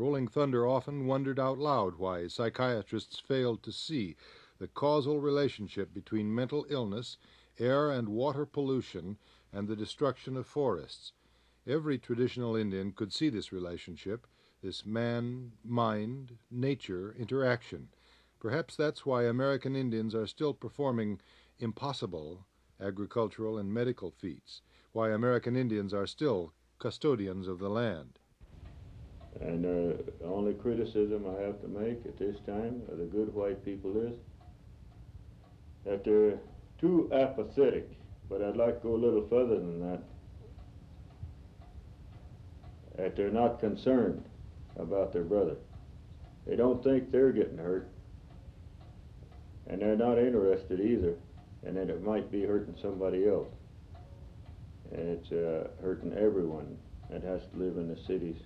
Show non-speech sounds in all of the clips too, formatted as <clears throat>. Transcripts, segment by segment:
Rolling Thunder often wondered out loud why psychiatrists failed to see the causal relationship between mental illness, air and water pollution, and the destruction of forests. Every traditional Indian could see this relationship, this man mind nature interaction. Perhaps that's why American Indians are still performing impossible agricultural and medical feats, why American Indians are still custodians of the land. And uh, the only criticism I have to make at this time of the good white people is that they're too apathetic. But I'd like to go a little further than that. That they're not concerned about their brother. They don't think they're getting hurt. And they're not interested either. And that it might be hurting somebody else. And it's uh, hurting everyone that has to live in the cities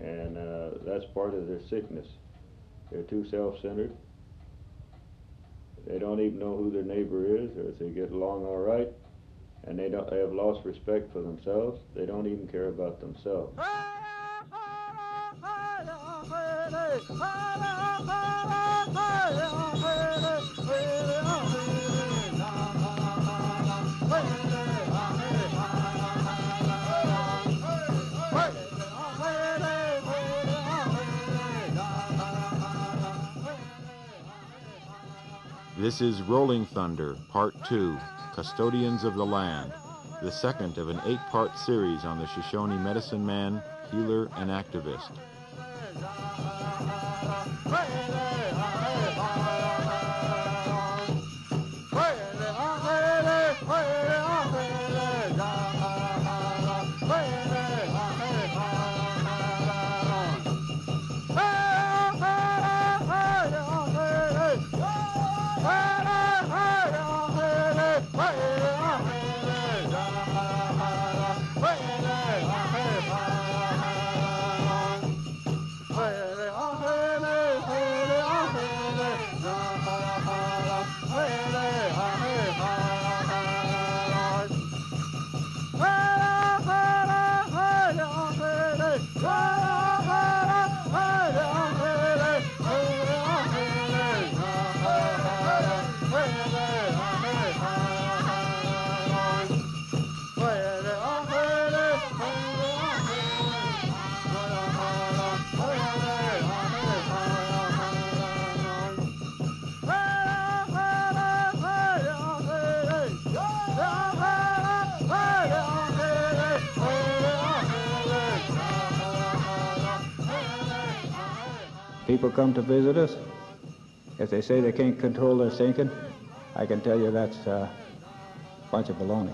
and uh, that's part of their sickness. They're too self-centered. They don't even know who their neighbor is, or if they get along all right, and they don't. They have lost respect for themselves. They don't even care about themselves. This is Rolling Thunder, Part 2 Custodians of the Land, the second of an eight part series on the Shoshone medicine man, healer, and activist. People come to visit us. If they say they can't control their thinking, I can tell you that's a bunch of baloney.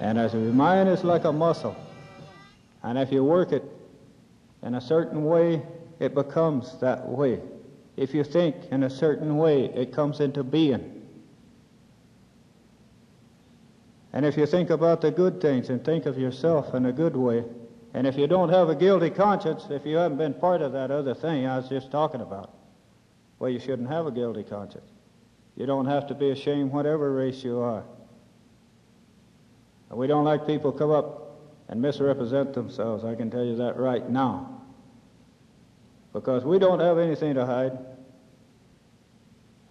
And as a mind is like a muscle, and if you work it in a certain way, it becomes that way. If you think in a certain way, it comes into being. And if you think about the good things and think of yourself in a good way, and if you don't have a guilty conscience, if you haven't been part of that other thing I was just talking about, well, you shouldn't have a guilty conscience. You don't have to be ashamed whatever race you are. We don't like people come up and misrepresent themselves. I can tell you that right now. Because we don't have anything to hide.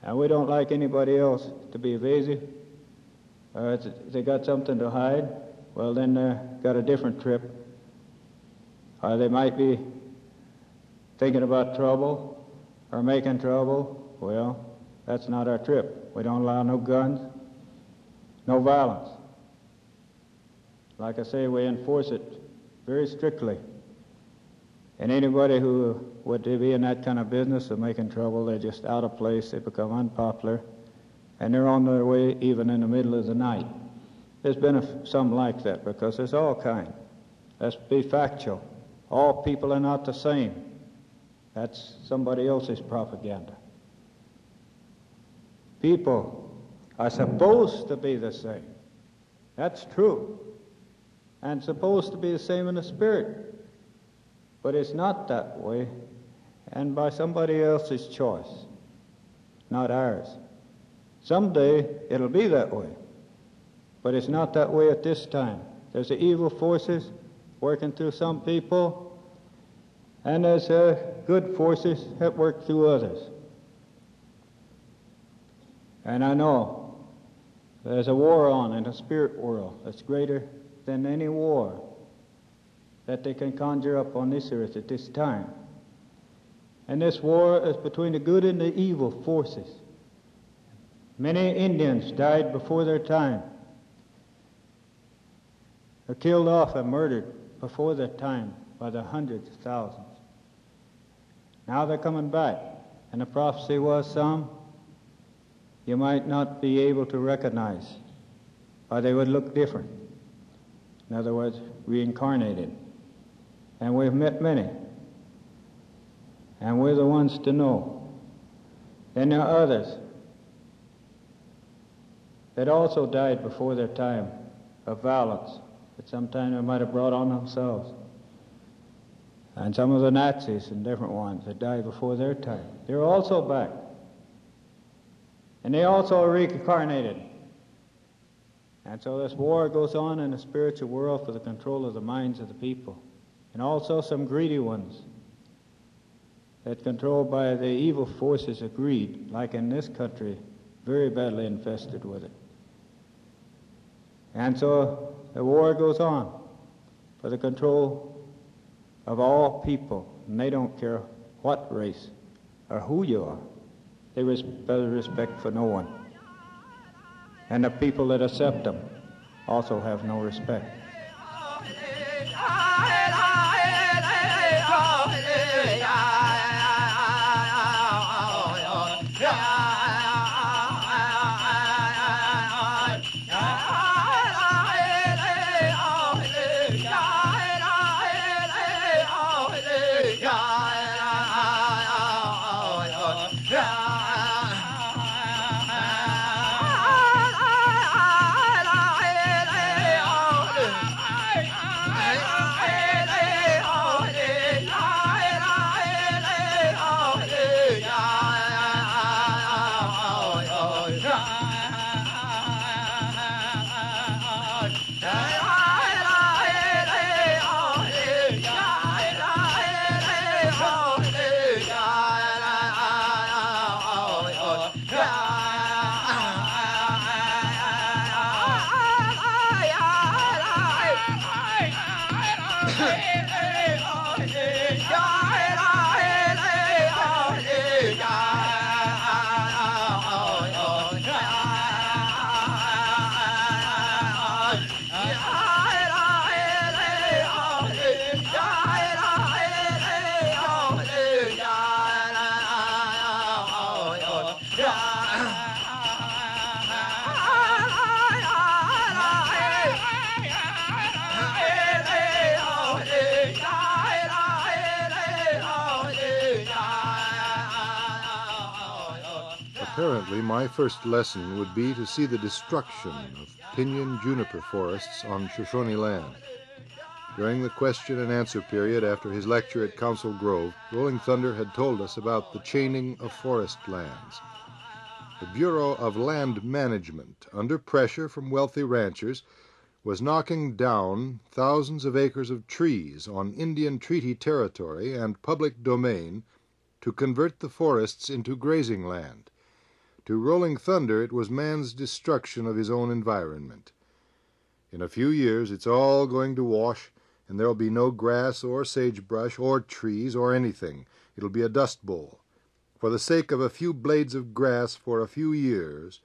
And we don't like anybody else to be evasive. Or if they got something to hide, well, then they got a different trip. Or they might be thinking about trouble or making trouble. Well, that's not our trip. We don't allow no guns, no violence. Like I say, we enforce it very strictly. And anybody who would be in that kind of business of making trouble, they're just out of place, they become unpopular, and they're on their way even in the middle of the night. There's been a, some like that because there's all kind. Let's be factual. All people are not the same. That's somebody else's propaganda. People are supposed to be the same. That's true. And supposed to be the same in the spirit. But it's not that way. And by somebody else's choice, not ours. Someday it'll be that way. But it's not that way at this time. There's the evil forces working through some people, And there's uh, good forces that work through others. And I know there's a war on in the spirit world that's greater than any war that they can conjure up on this earth at this time. And this war is between the good and the evil forces. Many Indians died before their time. They're killed off and murdered before their time by the hundreds of thousands. Now they're coming back. And the prophecy was some you might not be able to recognize, or they would look different. In other words, reincarnated. And we've met many. And we're the ones to know. Then there are others that also died before their time of violence that sometime they might have brought on themselves. And some of the Nazis and different ones that died before their time. They're also back. And they also are reincarnated. And so this war goes on in the spiritual world for the control of the minds of the people. And also some greedy ones that controlled by the evil forces of greed, like in this country, very badly infested with it. And so the war goes on for the control of all people, and they don't care what race or who you are. They bear respect for no one. And the people that accept them also have no respect. Good. My first lesson would be to see the destruction of pinyon juniper forests on Shoshone land. During the question and answer period after his lecture at Council Grove, Rolling Thunder had told us about the chaining of forest lands. The Bureau of Land Management, under pressure from wealthy ranchers, was knocking down thousands of acres of trees on Indian treaty territory and public domain to convert the forests into grazing land. To Rolling Thunder it was man's destruction of his own environment. In a few years it's all going to wash, and there'll be no grass or sagebrush or trees or anything. It'll be a dust bowl. For the sake of a few blades of grass for a few years,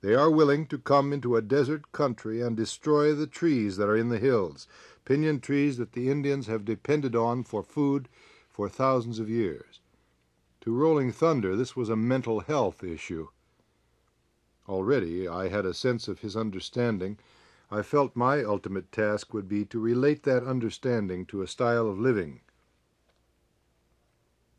they are willing to come into a desert country and destroy the trees that are in the hills, pinyon trees that the Indians have depended on for food for thousands of years. To Rolling Thunder, this was a mental health issue. Already I had a sense of his understanding. I felt my ultimate task would be to relate that understanding to a style of living.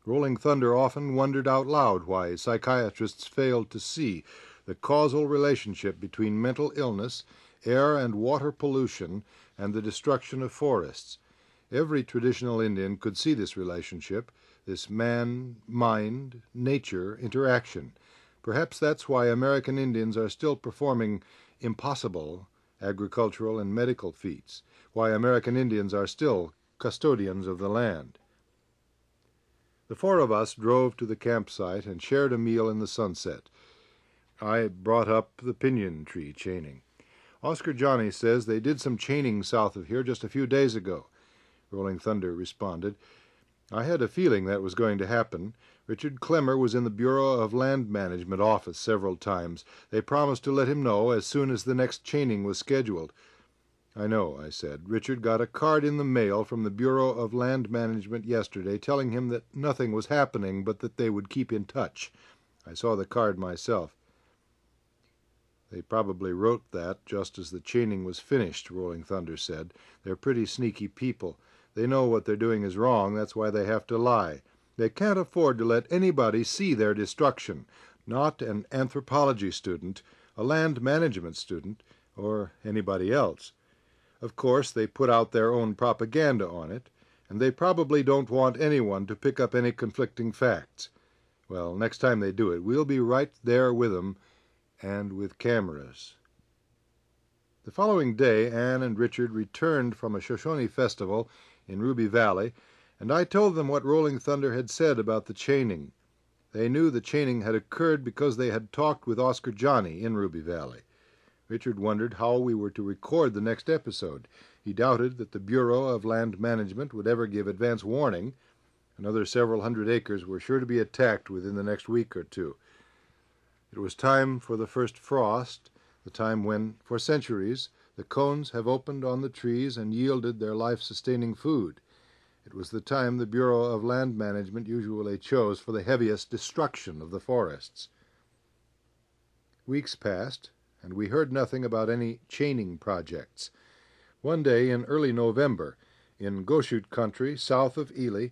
Rolling Thunder often wondered out loud why psychiatrists failed to see the causal relationship between mental illness, air and water pollution, and the destruction of forests. Every traditional Indian could see this relationship, this man mind nature interaction. Perhaps that's why American Indians are still performing impossible agricultural and medical feats, why American Indians are still custodians of the land. The four of us drove to the campsite and shared a meal in the sunset. I brought up the pinyon tree chaining. Oscar Johnny says they did some chaining south of here just a few days ago. Rolling Thunder responded. I had a feeling that was going to happen. Richard Clemmer was in the Bureau of Land Management office several times. They promised to let him know as soon as the next chaining was scheduled. I know, I said. Richard got a card in the mail from the Bureau of Land Management yesterday telling him that nothing was happening but that they would keep in touch. I saw the card myself. They probably wrote that just as the chaining was finished, Rolling Thunder said. They're pretty sneaky people. They know what they're doing is wrong, that's why they have to lie. They can't afford to let anybody see their destruction, not an anthropology student, a land management student, or anybody else. Of course, they put out their own propaganda on it, and they probably don't want anyone to pick up any conflicting facts. Well, next time they do it, we'll be right there with them and with cameras. The following day, Ann and Richard returned from a Shoshone festival in Ruby Valley, and I told them what Rolling Thunder had said about the chaining. They knew the chaining had occurred because they had talked with Oscar Johnny in Ruby Valley. Richard wondered how we were to record the next episode. He doubted that the Bureau of Land Management would ever give advance warning. Another several hundred acres were sure to be attacked within the next week or two. It was time for the first frost, the time when, for centuries, the cones have opened on the trees and yielded their life-sustaining food. It was the time the Bureau of Land Management usually chose for the heaviest destruction of the forests. Weeks passed, and we heard nothing about any chaining projects. One day in early November, in Goshute country, south of Ely,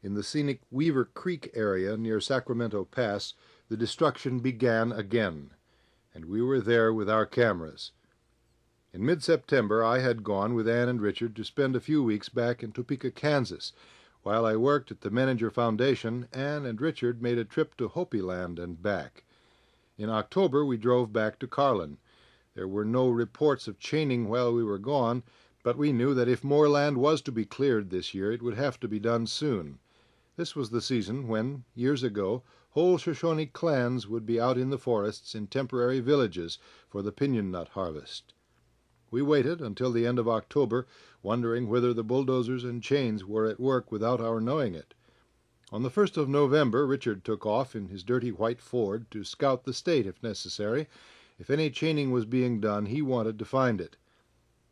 in the scenic Weaver Creek area near Sacramento Pass, the destruction began again, and we were there with our cameras. In mid-September I had gone with Ann and Richard to spend a few weeks back in Topeka, Kansas. While I worked at the Menninger Foundation, Ann and Richard made a trip to Hopi Land and back. In October we drove back to Carlin. There were no reports of chaining while we were gone, but we knew that if more land was to be cleared this year it would have to be done soon. This was the season when, years ago, whole Shoshone clans would be out in the forests in temporary villages for the pinyon nut harvest. We waited until the end of October, wondering whether the bulldozers and chains were at work without our knowing it. On the first of November Richard took off in his dirty white Ford to scout the state if necessary. If any chaining was being done he wanted to find it.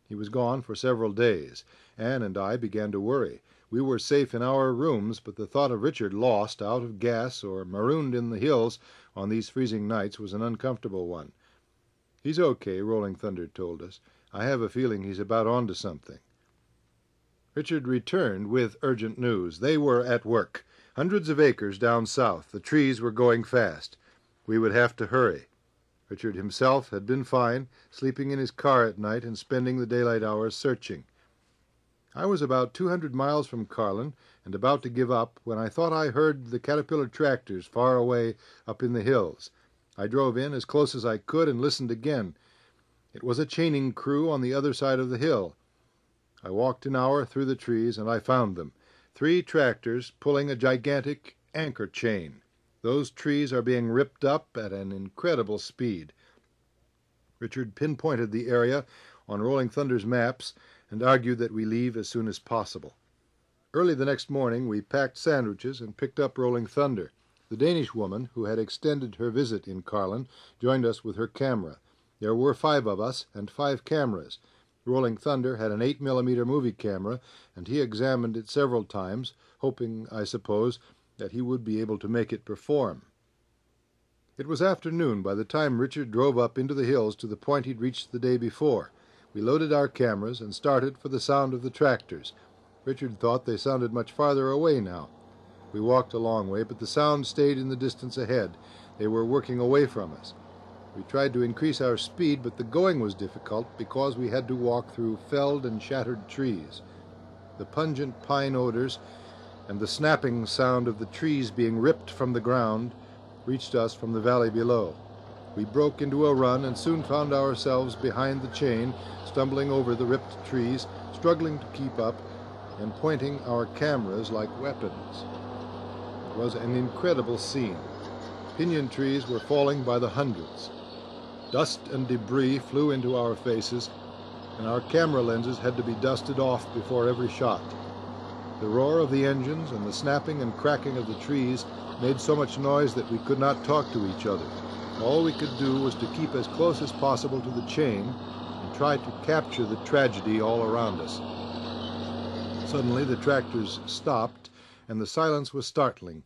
He was gone for several days. Ann and I began to worry. We were safe in our rooms, but the thought of Richard lost, out of gas, or marooned in the hills on these freezing nights was an uncomfortable one. He's okay, Rolling Thunder told us. I have a feeling he's about on to something. Richard returned with urgent news. They were at work. Hundreds of acres down south. The trees were going fast. We would have to hurry. Richard himself had been fine, sleeping in his car at night and spending the daylight hours searching. I was about two hundred miles from Carlin and about to give up when I thought I heard the Caterpillar tractors far away up in the hills. I drove in as close as I could and listened again. It was a chaining crew on the other side of the hill. I walked an hour through the trees and I found them three tractors pulling a gigantic anchor chain. Those trees are being ripped up at an incredible speed. Richard pinpointed the area on Rolling Thunder's maps and argued that we leave as soon as possible. Early the next morning we packed sandwiches and picked up Rolling Thunder. The Danish woman, who had extended her visit in Carlin, joined us with her camera. There were five of us and five cameras. Rolling Thunder had an 8 millimeter movie camera, and he examined it several times, hoping, I suppose, that he would be able to make it perform. It was afternoon by the time Richard drove up into the hills to the point he'd reached the day before. We loaded our cameras and started for the sound of the tractors. Richard thought they sounded much farther away now. We walked a long way, but the sound stayed in the distance ahead. They were working away from us. We tried to increase our speed, but the going was difficult because we had to walk through felled and shattered trees. The pungent pine odors and the snapping sound of the trees being ripped from the ground reached us from the valley below. We broke into a run and soon found ourselves behind the chain, stumbling over the ripped trees, struggling to keep up, and pointing our cameras like weapons. It was an incredible scene. Pinyon trees were falling by the hundreds. Dust and debris flew into our faces, and our camera lenses had to be dusted off before every shot. The roar of the engines and the snapping and cracking of the trees made so much noise that we could not talk to each other. All we could do was to keep as close as possible to the chain and try to capture the tragedy all around us. Suddenly the tractors stopped, and the silence was startling.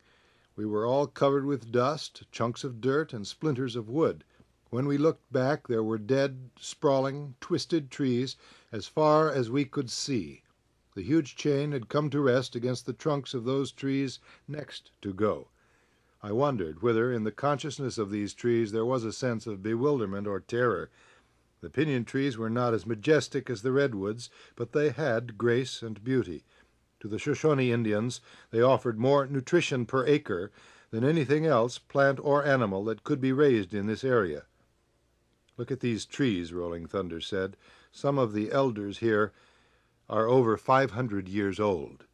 We were all covered with dust, chunks of dirt, and splinters of wood. When we looked back there were dead, sprawling, twisted trees as far as we could see. The huge chain had come to rest against the trunks of those trees next to go. I wondered whether in the consciousness of these trees there was a sense of bewilderment or terror. The pinyon trees were not as majestic as the redwoods, but they had grace and beauty. To the Shoshone Indians they offered more nutrition per acre than anything else, plant or animal, that could be raised in this area. Look at these trees, Rolling Thunder said. Some of the elders here are over 500 years old.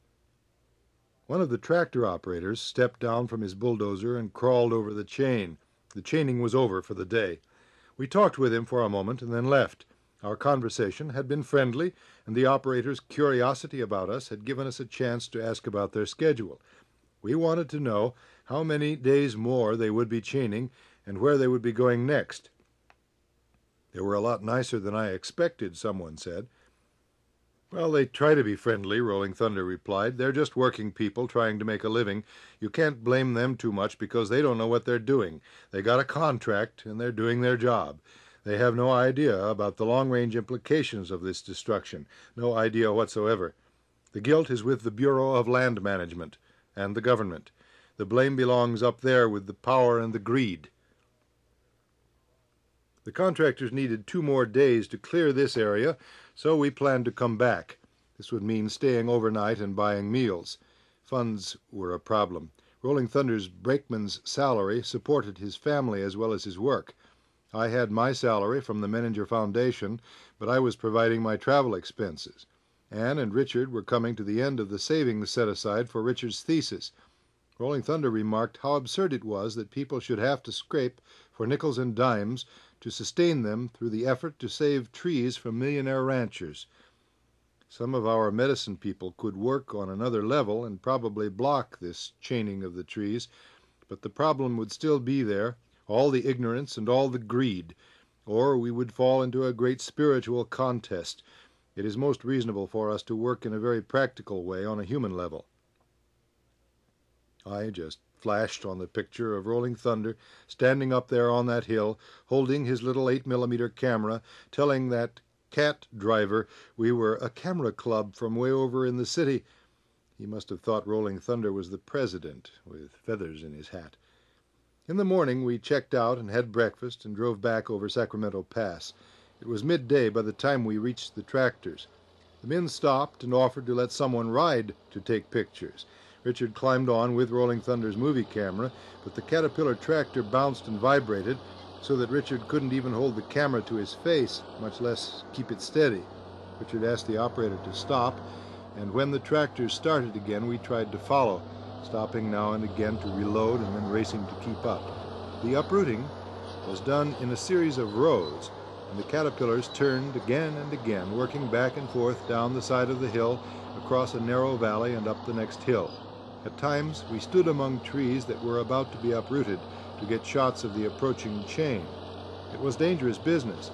One of the tractor operators stepped down from his bulldozer and crawled over the chain. The chaining was over for the day. We talked with him for a moment and then left. Our conversation had been friendly, and the operator's curiosity about us had given us a chance to ask about their schedule. We wanted to know how many days more they would be chaining and where they would be going next. They were a lot nicer than I expected, someone said. Well, they try to be friendly, Rolling Thunder replied. They're just working people trying to make a living. You can't blame them too much because they don't know what they're doing. They got a contract and they're doing their job. They have no idea about the long range implications of this destruction, no idea whatsoever. The guilt is with the Bureau of Land Management and the government. The blame belongs up there with the power and the greed. The contractors needed two more days to clear this area, so we planned to come back. This would mean staying overnight and buying meals. Funds were a problem. Rolling Thunder's brakeman's salary supported his family as well as his work. I had my salary from the Menninger Foundation, but I was providing my travel expenses. Anne and Richard were coming to the end of the savings set aside for Richard's thesis. Rolling Thunder remarked how absurd it was that people should have to scrape for nickels and dimes to sustain them through the effort to save trees from millionaire ranchers. Some of our medicine people could work on another level and probably block this chaining of the trees, but the problem would still be there, all the ignorance and all the greed, or we would fall into a great spiritual contest. It is most reasonable for us to work in a very practical way on a human level. I just flashed on the picture of Rolling Thunder standing up there on that hill, holding his little 8 millimeter camera, telling that cat driver we were a camera club from way over in the city. He must have thought Rolling Thunder was the president, with feathers in his hat. In the morning we checked out and had breakfast and drove back over Sacramento Pass. It was midday by the time we reached the tractors. The men stopped and offered to let someone ride to take pictures. Richard climbed on with Rolling Thunder's movie camera, but the Caterpillar tractor bounced and vibrated so that Richard couldn't even hold the camera to his face, much less keep it steady. Richard asked the operator to stop, and when the tractors started again, we tried to follow, stopping now and again to reload and then racing to keep up. The uprooting was done in a series of rows, and the caterpillars turned again and again, working back and forth down the side of the hill, across a narrow valley, and up the next hill. At times we stood among trees that were about to be uprooted to get shots of the approaching chain. It was dangerous business.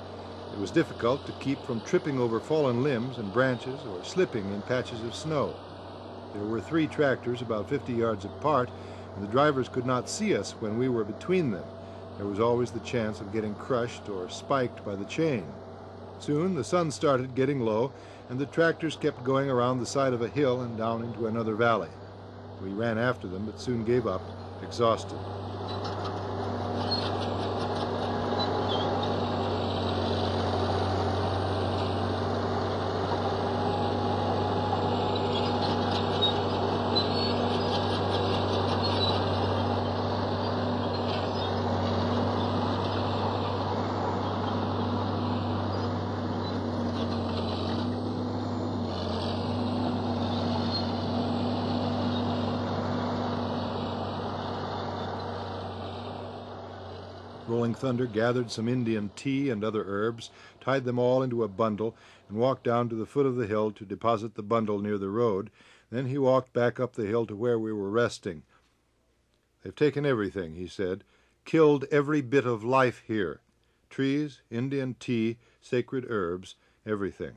It was difficult to keep from tripping over fallen limbs and branches or slipping in patches of snow. There were three tractors about 50 yards apart, and the drivers could not see us when we were between them. There was always the chance of getting crushed or spiked by the chain. Soon the sun started getting low, and the tractors kept going around the side of a hill and down into another valley. We ran after them, but soon gave up, exhausted. Rolling Thunder gathered some Indian tea and other herbs, tied them all into a bundle, and walked down to the foot of the hill to deposit the bundle near the road. Then he walked back up the hill to where we were resting. They've taken everything, he said, killed every bit of life here trees, Indian tea, sacred herbs, everything.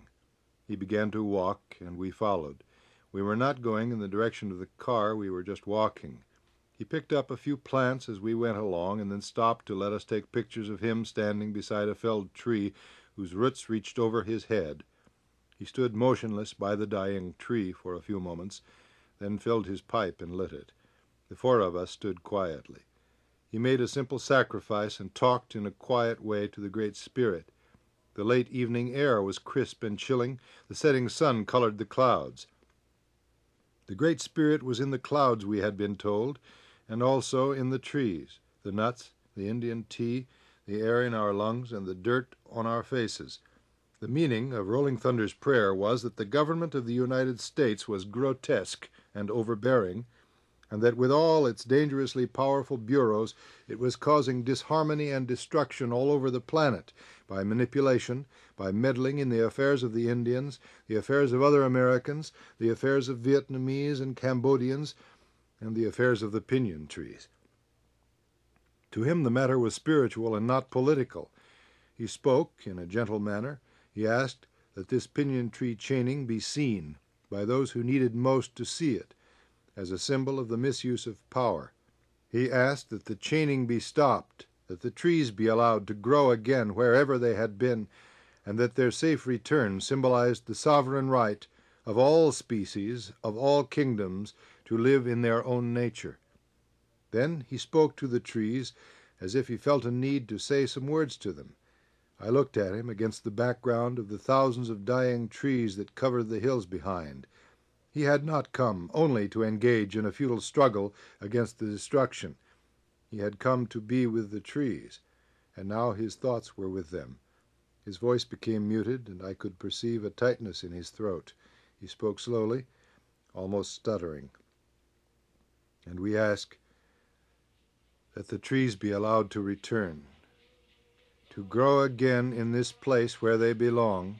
He began to walk, and we followed. We were not going in the direction of the car, we were just walking. He picked up a few plants as we went along, and then stopped to let us take pictures of him standing beside a felled tree whose roots reached over his head. He stood motionless by the dying tree for a few moments, then filled his pipe and lit it. The four of us stood quietly. He made a simple sacrifice and talked in a quiet way to the Great Spirit. The late evening air was crisp and chilling. The setting sun colored the clouds. The Great Spirit was in the clouds, we had been told, and also in the trees, the nuts, the Indian tea, the air in our lungs, and the dirt on our faces. The meaning of Rolling Thunder's prayer was that the government of the United States was grotesque and overbearing, and that with all its dangerously powerful bureaus it was causing disharmony and destruction all over the planet by manipulation, by meddling in the affairs of the Indians, the affairs of other Americans, the affairs of Vietnamese and Cambodians, and the affairs of the pinyon trees. To him the matter was spiritual and not political. He spoke in a gentle manner. He asked that this pinyon tree chaining be seen by those who needed most to see it as a symbol of the misuse of power. He asked that the chaining be stopped, that the trees be allowed to grow again wherever they had been, and that their safe return symbolized the sovereign right of all species, of all kingdoms, to live in their own nature. Then he spoke to the trees as if he felt a need to say some words to them. I looked at him against the background of the thousands of dying trees that covered the hills behind. He had not come only to engage in a futile struggle against the destruction. He had come to be with the trees, and now his thoughts were with them. His voice became muted, and I could perceive a tightness in his throat. He spoke slowly, almost stuttering. And we ask that the trees be allowed to return, to grow again in this place where they belong,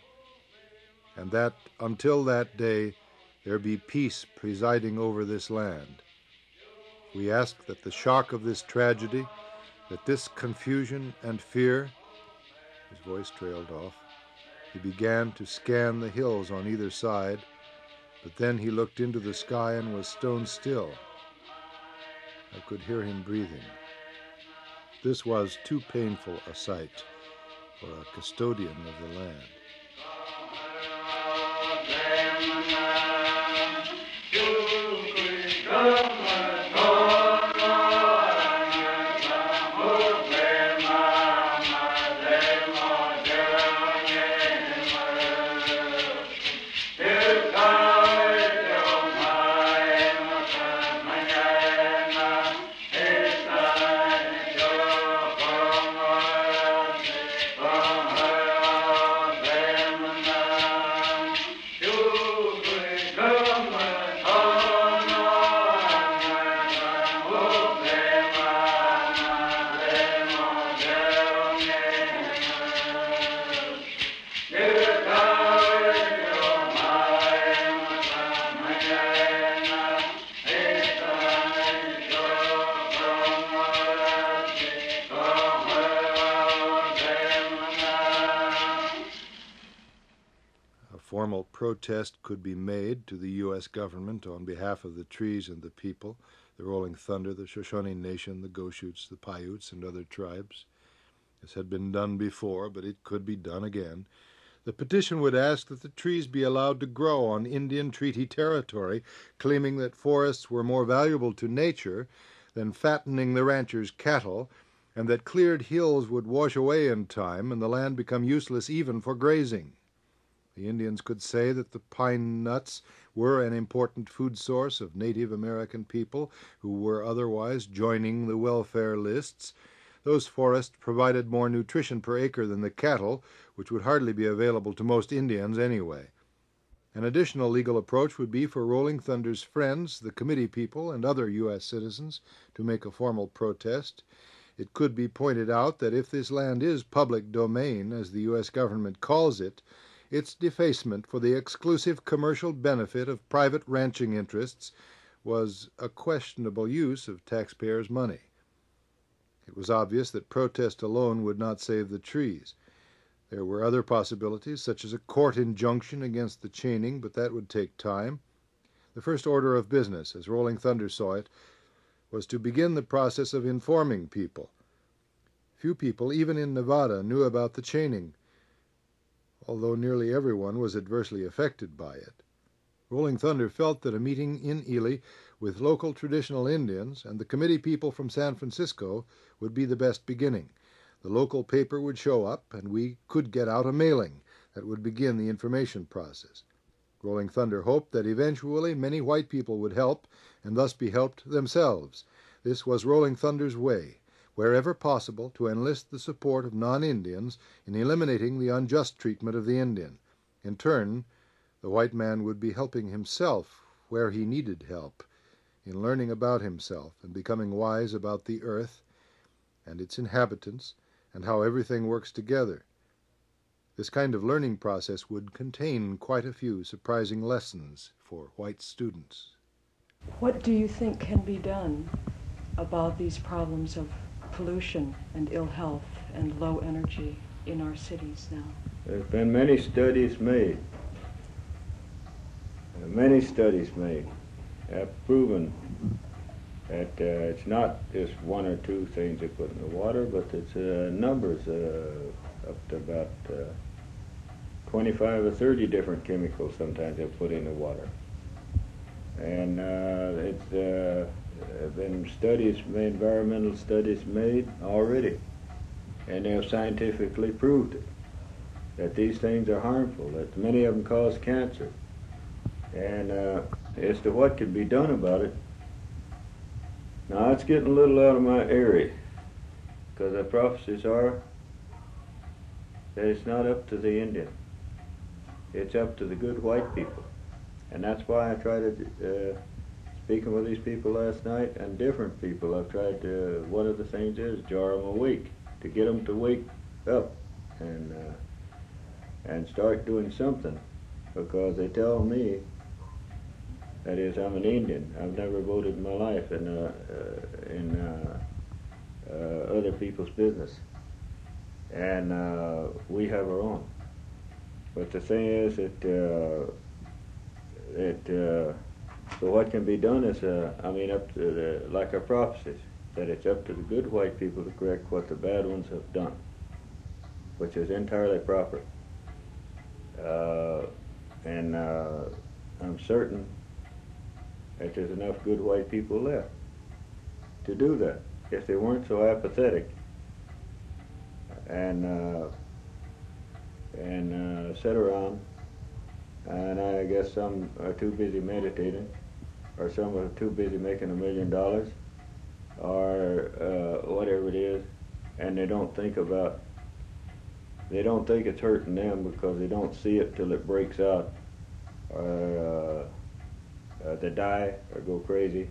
and that until that day there be peace presiding over this land. We ask that the shock of this tragedy, that this confusion and fear, his voice trailed off. He began to scan the hills on either side, but then he looked into the sky and was stone still. I could hear him breathing. This was too painful a sight for a custodian of the land. Protest could be made to the U.S. government on behalf of the trees and the people, the Rolling Thunder, the Shoshone Nation, the Goshutes, the Paiutes, and other tribes. This had been done before, but it could be done again. The petition would ask that the trees be allowed to grow on Indian treaty territory, claiming that forests were more valuable to nature than fattening the ranchers' cattle, and that cleared hills would wash away in time and the land become useless even for grazing. The Indians could say that the pine nuts were an important food source of Native American people who were otherwise joining the welfare lists. Those forests provided more nutrition per acre than the cattle, which would hardly be available to most Indians anyway. An additional legal approach would be for Rolling Thunder's friends, the committee people, and other U.S. citizens to make a formal protest. It could be pointed out that if this land is public domain, as the U.S. government calls it, its defacement for the exclusive commercial benefit of private ranching interests was a questionable use of taxpayers' money. It was obvious that protest alone would not save the trees. There were other possibilities, such as a court injunction against the chaining, but that would take time. The first order of business, as Rolling Thunder saw it, was to begin the process of informing people. Few people, even in Nevada, knew about the chaining, although nearly everyone was adversely affected by it. Rolling Thunder felt that a meeting in Ely with local traditional Indians and the committee people from San Francisco would be the best beginning. The local paper would show up, and we could get out a mailing that would begin the information process. Rolling Thunder hoped that eventually many white people would help and thus be helped themselves. This was Rolling Thunder's way, wherever possible, to enlist the support of non Indians in eliminating the unjust treatment of the Indian. In turn, the white man would be helping himself where he needed help, in learning about himself and becoming wise about the earth and its inhabitants and how everything works together. This kind of learning process would contain quite a few surprising lessons for white students. What do you think can be done about these problems of pollution and ill health and low energy in our cities now? There's been many studies made. Many studies made have proven that uh, it's not just one or two things they put in the water, but it's uh, numbers uh, up to about uh, 25 or 30 different chemicals sometimes they put in the water. And uh, it's uh, been studies, environmental studies made already, and they have scientifically proved it, that these things are harmful, that many of them cause cancer. And as to what can be done about it, now it's getting a little out of my area, because the prophecies are that it's not up to the Indian. It's up to the good white people. And that's why I try to, uh, speaking with these people last night and different people, I've tried to, one of the things is jar them awake, to get them to wake up and, uh, and start doing something. Because they tell me that is, I'm an Indian. I've never voted in my life in, uh, uh, in uh, uh other people's business. And uh, we have our own. But the thing is that, that so what can be done is, I mean, up to the, like our prophecies, that it's up to the good white people to correct what the bad ones have done, which is entirely proper. and I'm certain that there's enough good white people left to do that if they weren't so apathetic and uh, and uh, sit around and I guess some are too busy meditating or some are too busy making a million dollars or uh, whatever it is and they don't think about they don't think it's hurting them because they don't see it till it breaks out or uh, uh, to die or go crazy,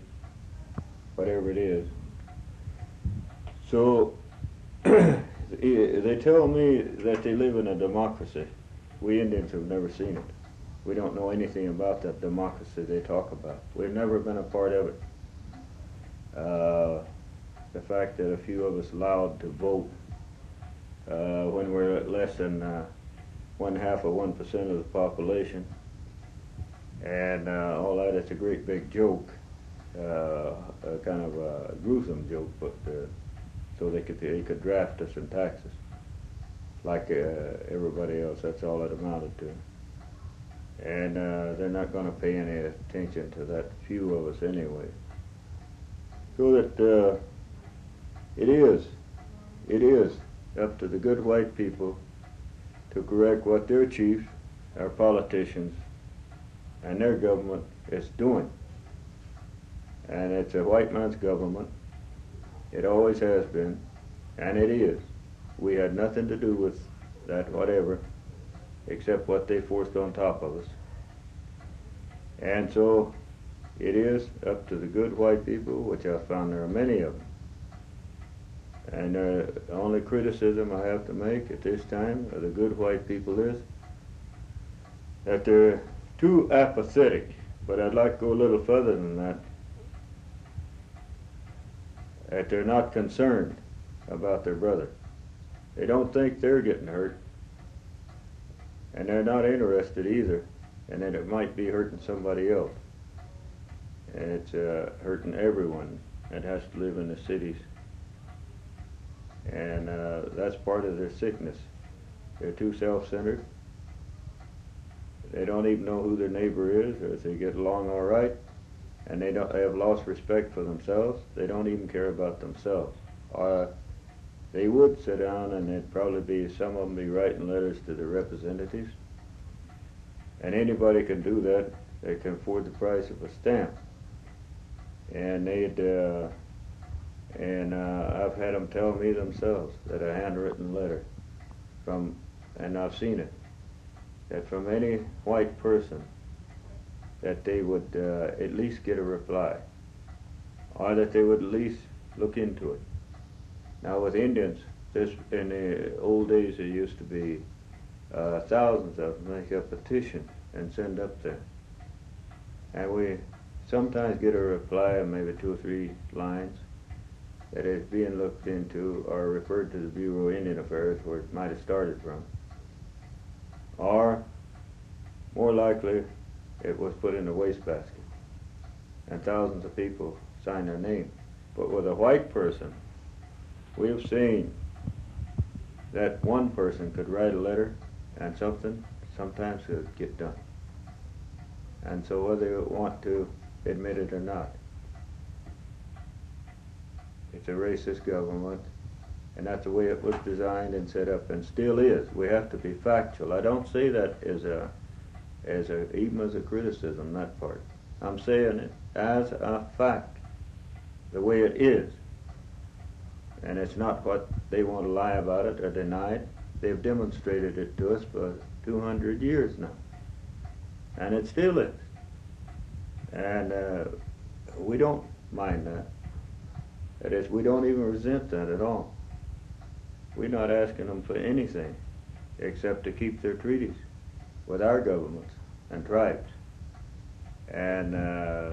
whatever it is. So <clears throat> they tell me that they live in a democracy. We Indians have never seen it. We don't know anything about that democracy they talk about. We've never been a part of it. Uh, the fact that a few of us allowed to vote uh, when we're less than uh, one half of one percent of the population and uh, all that. It's a great big joke, uh, a kind of a gruesome joke, but uh, so they could they could draft us in taxes like uh, everybody else. That's all it amounted to. And uh, they're not going to pay any attention to that few of us anyway. So that uh, it is, it is up to the good white people to correct what their chiefs, our politicians, and their government is doing. And it's a white man's government. It always has been, and it is. We had nothing to do with that, whatever, except what they forced on top of us. And so it is up to the good white people, which I found there are many of them, And uh, the only criticism I have to make at this time of the good white people is that they're too apathetic. But I'd like to go a little further than that. That they're not concerned about their brother. They don't think they're getting hurt. And they're not interested either. And that it might be hurting somebody else. And it's uh, hurting everyone that has to live in the cities and uh, that's part of their sickness. They're too self-centered. They don't even know who their neighbor is, or if they get along all right, and they don't. They have lost respect for themselves. They don't even care about themselves. Uh, they would sit down, and there'd probably be some of them be writing letters to their representatives. And anybody can do that. They can afford the price of a stamp. And they'd. Uh, and uh, I've had them tell me themselves that a handwritten letter from, and I've seen it, that from any white person, that they would uh, at least get a reply, or that they would at least look into it. Now with Indians, this in the old days there used to be uh, thousands of them make a petition and send up there, and we sometimes get a reply of maybe two or three lines that is being looked into or referred to the Bureau of Indian Affairs where it might have started from. Or, more likely, it was put in a wastebasket and thousands of people signed their name. But with a white person, we've seen that one person could write a letter and something sometimes could get done. And so whether you want to admit it or not, it's a racist government, and that's the way it was designed and set up, and still is. We have to be factual. I don't say that as a, as a even as a criticism. That part. I'm saying it as a fact, the way it is, and it's not what they want to lie about it or deny it. They've demonstrated it to us for 200 years now, and it still is. And uh, we don't mind that. That is, we don't even resent that at all. We're not asking them for anything except to keep their treaties with our governments and tribes. And uh,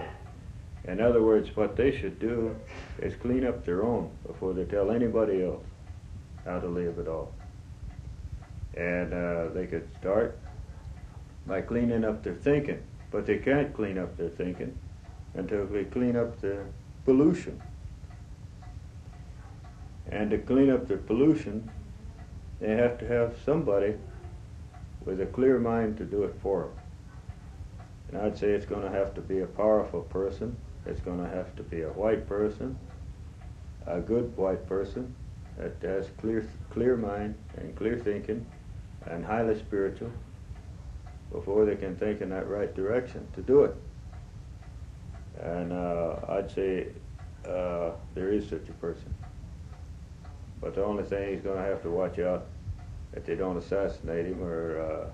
in other words, what they should do is clean up their own before they tell anybody else how to live at all. And uh, they could start by cleaning up their thinking, but they can't clean up their thinking until they clean up their pollution and to clean up their pollution, they have to have somebody with a clear mind to do it for them. And I'd say it's going to have to be a powerful person. It's going to have to be a white person, a good white person that has clear, clear mind and clear thinking and highly spiritual before they can think in that right direction to do it. And uh, I'd say uh, there is such a person. But the only thing he's going to have to watch out that they don't assassinate him or uh,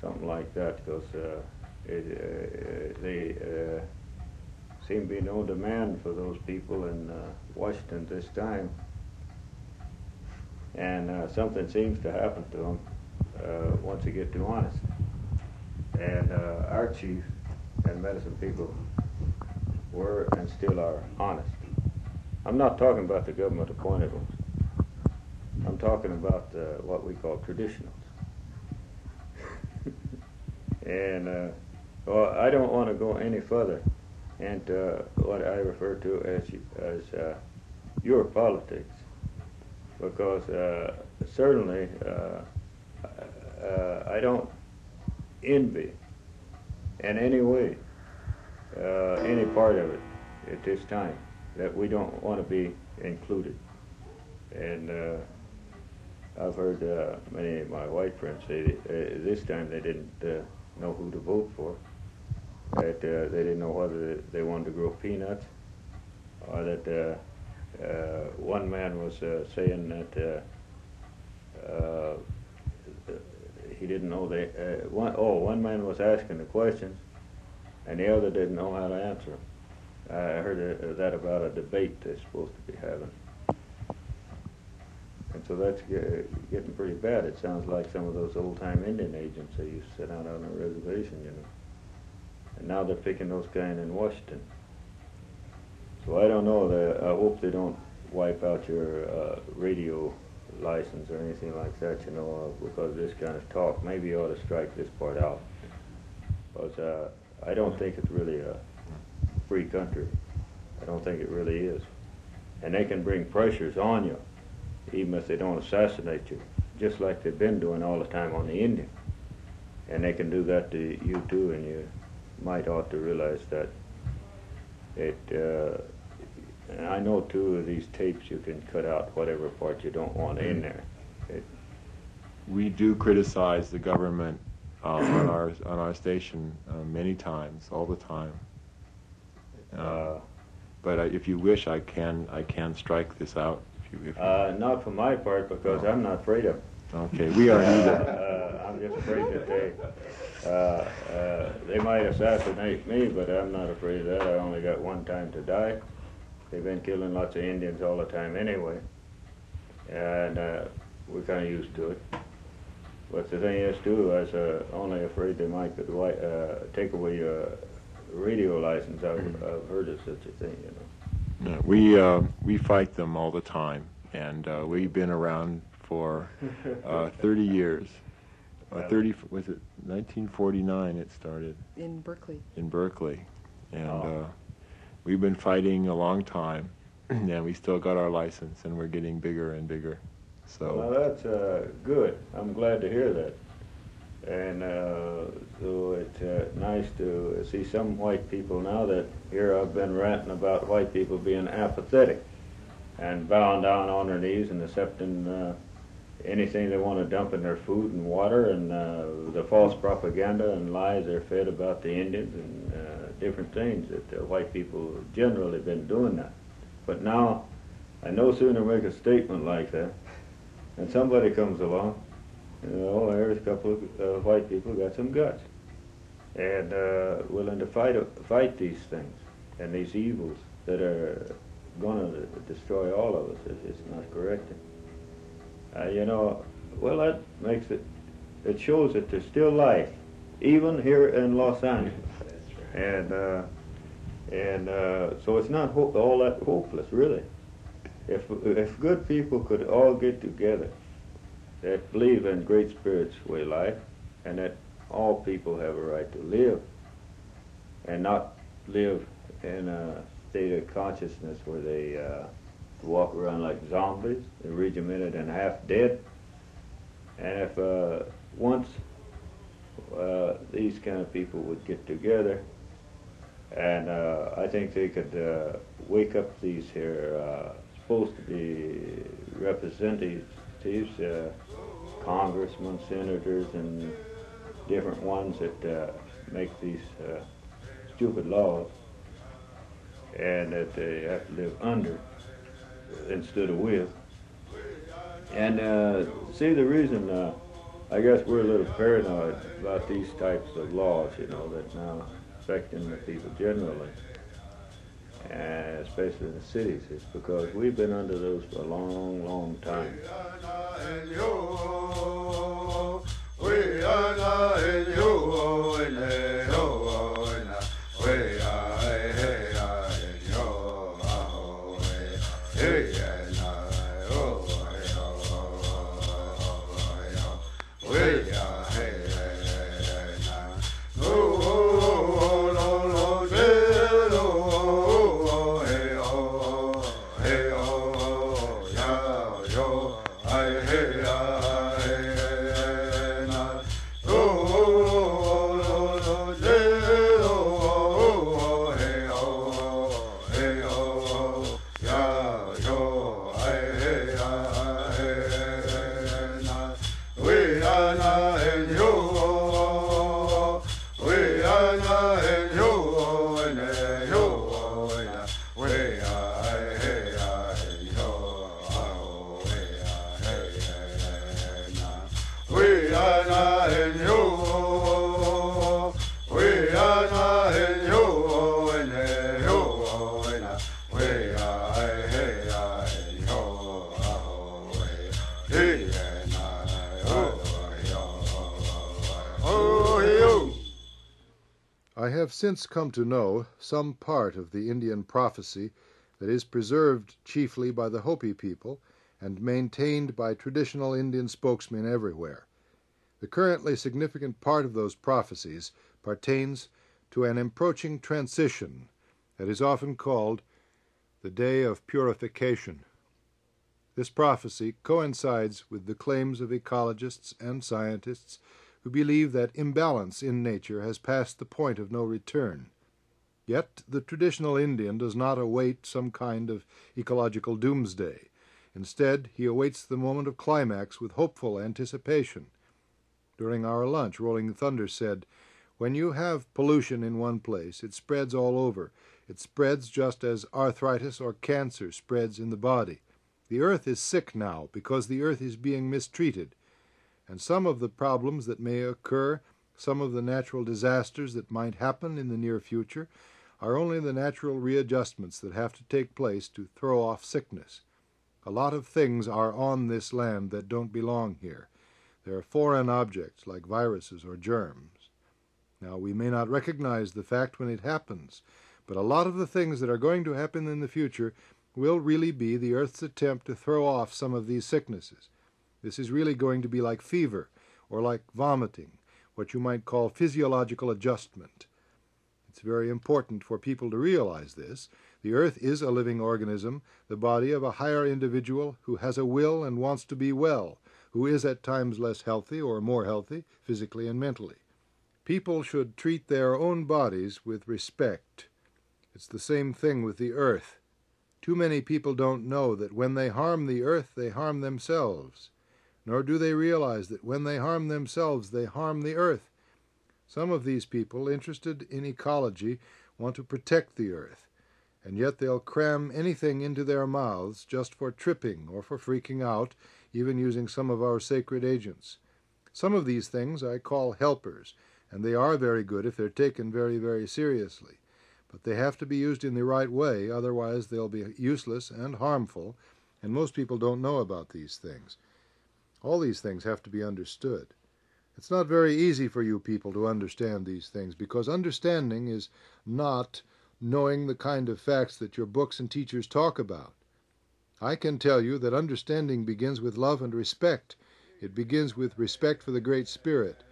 something like that, because uh, it, uh, they uh, seem to be no demand for those people in uh, Washington this time, and uh, something seems to happen to them uh, once they get too honest. And uh, our chief and medicine people were and still are honest. I'm not talking about the government appointed ones. I'm talking about uh, what we call traditionals. <laughs> and uh, well, I don't want to go any further into uh, what I refer to as as uh, your politics, because uh, certainly uh, I don't envy in any way any part of it at this time that we don't want to be included. And I've heard uh, many of my white friends say uh, this time they didn't uh, know who to vote for. That uh, they didn't know whether they wanted to grow peanuts, or that uh, uh, one man was uh, saying that he didn't know they. One, oh, one man was asking the questions, and the other didn't know how to answer them. I heard that about a debate they're supposed to be having. And so that's getting pretty bad. It sounds like some of those old-time Indian agents that used to sit out on a reservation, you know. And now they're picking those guys in Washington. So I don't know. I hope they don't wipe out your uh, radio license or anything like that, you know, because this kind of talk. Maybe you ought to strike this part out. Because uh, I don't think it's really a free country. I don't think it really is. And they can bring pressures on you, even if they don't assassinate you, just like they've been doing all the time on the Indian. And they can do that to you too, and you might ought to realize that it. Uh, and I know too of these tapes you can cut out whatever part you don't want in there. It, We do criticize the government uh, on our on our station uh, many times, all the time. Uh, uh, but I, if you wish, I can I can strike this out. If you, if you, uh, not for my part because I'm not afraid of. 'em. okay, we are neither. <laughs> Uh, I'm just afraid that they uh, uh, they might assassinate me, but I'm not afraid of that. I only got one time to die. They've been killing lots of Indians all the time anyway, and uh, we're kind of used to it. But the thing is, too, I was uh, only afraid they might could uh, take away your radio license. I've, I've heard of such a thing, you know. No, we uh, we fight them all the time, and uh, we've been around for uh, 30 years. Uh, 30 was it 1949? It started In Berkeley. in Berkeley, and Oh. uh, we've been fighting a long time, and we still got our license, and we're getting bigger and bigger. Well, So that's uh, good. I'm glad to hear that. And uh, so it's uh, nice to see some white people now that here I've been ranting about white people being apathetic and bowing down on their knees and accepting uh, anything they want to dump in their food and water and uh, the false propaganda and lies they're fed about the Indians and uh, different things that the white people generally been doing that. But now I no sooner make a statement like that and somebody comes along, you know, there's a couple of uh, white people who got some guts and uh, willing to fight fight these things and these evils that are going to destroy all of us it's not corrected. Uh, you know, well, that makes it, it shows that there's still life, even here in Los Angeles. And, uh, and uh, so it's not ho- all that hopeless, really. If, if good people could all get together that believe in great spirits way life and that all people have a right to live and not live in a state of consciousness where they uh, walk around like zombies, regimented and half dead. And if uh, once uh, these kind of people would get together, and uh, I think they could uh, wake up these here uh, supposed to be representatives, uh, congressmen, senators, and different ones that make these stupid laws, and that they have to live under instead of with. And uh, see, the reason uh, I guess we're a little paranoid about these types of laws, you know, that now affecting the people generally, and especially in the cities, is because we've been under those for a long, long time. Have since come to know some part of the Indian prophecy that is preserved chiefly by the Hopi people and maintained by traditional Indian spokesmen everywhere. The currently significant part of those prophecies pertains to an approaching transition that is often called the day of purification. This prophecy coincides with the claims of ecologists and scientists who believe that imbalance in nature has passed the point of no return. Yet the traditional Indian does not await some kind of ecological doomsday. Instead, he awaits the moment of climax with hopeful anticipation. During our lunch, Rolling Thunder said, When you have pollution in one place, it spreads all over. It spreads just as arthritis or cancer spreads in the body. The earth is sick now because the earth is being mistreated and some of the problems that may occur, some of the natural disasters that might happen in the near future, are only the natural readjustments that have to take place to throw off sickness. A lot of things are on this land that don't belong here. They are foreign objects like viruses or germs. Now, we may not recognize the fact when it happens, but a lot of the things that are going to happen in the future will really be the Earth's attempt to throw off some of these sicknesses. This is really going to be like fever or like vomiting, what you might call physiological adjustment. It's very important for people to realize this. The earth is a living organism, the body of a higher individual who has a will and wants to be well, who is at times less healthy or more healthy, physically and mentally. People should treat their own bodies with respect. It's the same thing with the earth. Too many people don't know that when they harm the earth, they harm themselves nor do they realize that when they harm themselves, they harm the earth. Some of these people, interested in ecology, want to protect the earth, and yet they'll cram anything into their mouths just for tripping or for freaking out, even using some of our sacred agents. Some of these things I call helpers, and they are very good if they're taken very, very seriously. But they have to be used in the right way, otherwise they'll be useless and harmful, and most people don't know about these things. All these things have to be understood. It's not very easy for you people to understand these things because understanding is not knowing the kind of facts that your books and teachers talk about. I can tell you that understanding begins with love and respect. It begins with respect for the Great Spirit.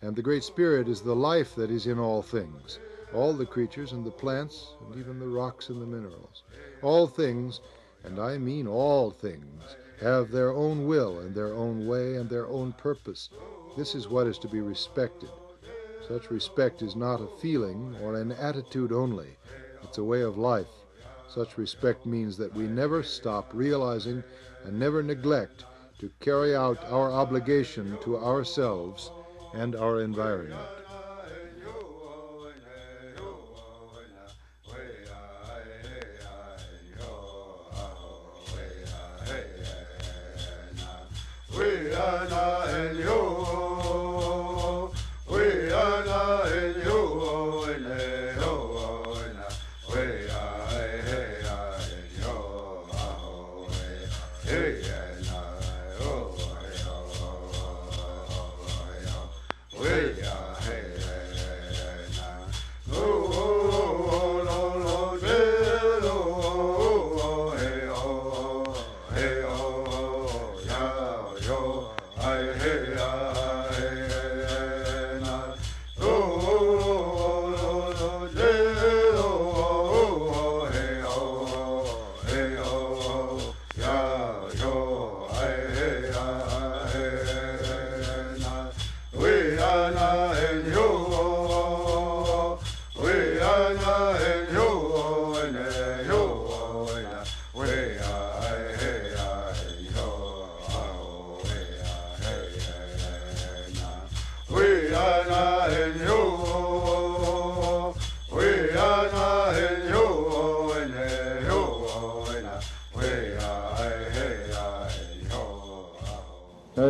And the Great Spirit is the life that is in all things, all the creatures and the plants, and even the rocks and the minerals. All things, and I mean all things, have their own will and their own way and their own purpose. This is what is to be respected. Such respect is not a feeling or an attitude only, it's a way of life. Such respect means that we never stop realizing and never neglect to carry out our obligation to ourselves and our environment.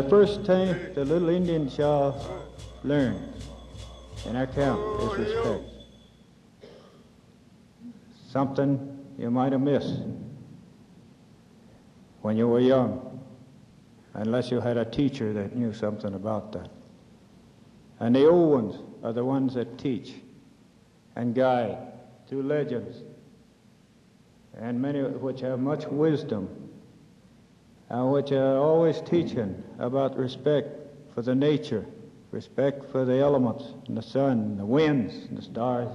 The first thing the little Indian child learns in our camp is respect. Something you might have missed when you were young, unless you had a teacher that knew something about that. And the old ones are the ones that teach. and guide through legends, and many which have much wisdom, which are always teaching about respect for the nature, respect for the elements, and the sun, the winds, and the stars,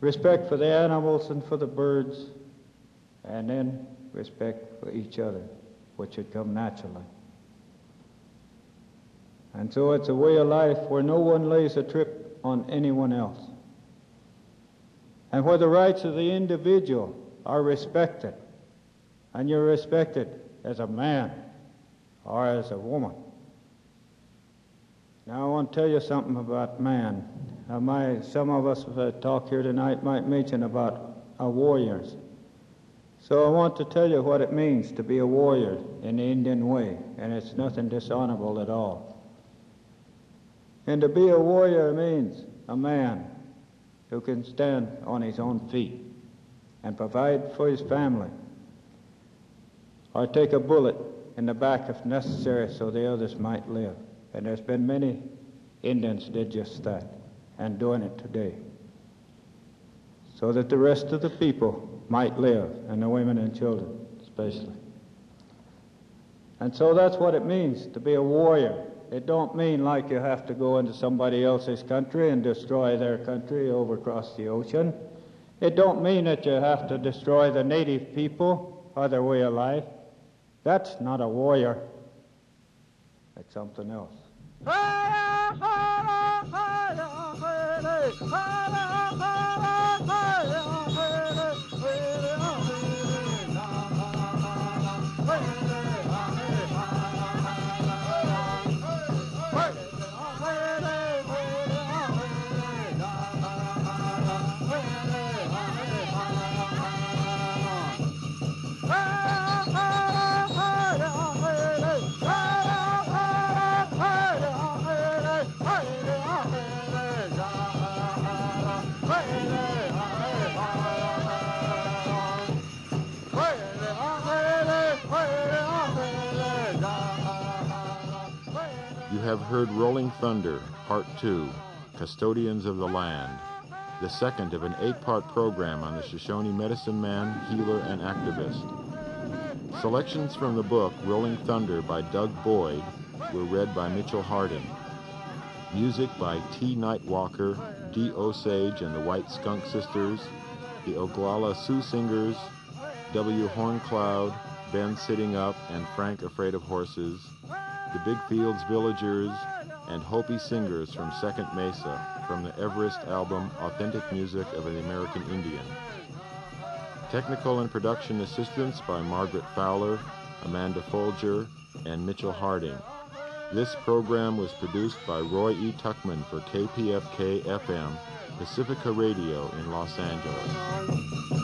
respect for the animals and for the birds, and then respect for each other, which should come naturally. And so it's a way of life where no one lays a trip on anyone else. And where the rights of the individual are respected. And you're respected as a man or as a woman. Now I want to tell you something about man. Uh, my, some of us have talk here tonight might mention about our warriors. So I want to tell you what it means to be a warrior in the Indian way, and it's nothing dishonorable at all. And to be a warrior means a man who can stand on his own feet and provide for his family, or take a bullet in the back if necessary so the others might live. And there's been many Indians did just that and doing it today. So that the rest of the people might live, and the women and children especially. And so that's what it means to be a warrior. It don't mean like you have to go into somebody else's country and destroy their country over across the ocean. It don't mean that you have to destroy the native people or their way of life. That's not a warrior. That's something else. Have heard Rolling Thunder, Part 2, Custodians of the Land, the second of an eight part program on the Shoshone medicine man, healer, and activist. Selections from the book Rolling Thunder by Doug Boyd were read by Mitchell Harding. Music by T. Nightwalker, D. Osage and the White Skunk Sisters, the Oglala Sioux Singers, W. Horncloud, Ben Sitting Up, and Frank Afraid of Horses, the Big Fields Villagers, and Hopi Singers from Second Mesa from the Everest album Authentic Music of an American Indian. Technical and production assistance by Margaret Fowler, Amanda Folger, and Mitchell Harding. This program was produced by Roy E. Tuckman for KPFK FM, Pacifica Radio in Los Angeles.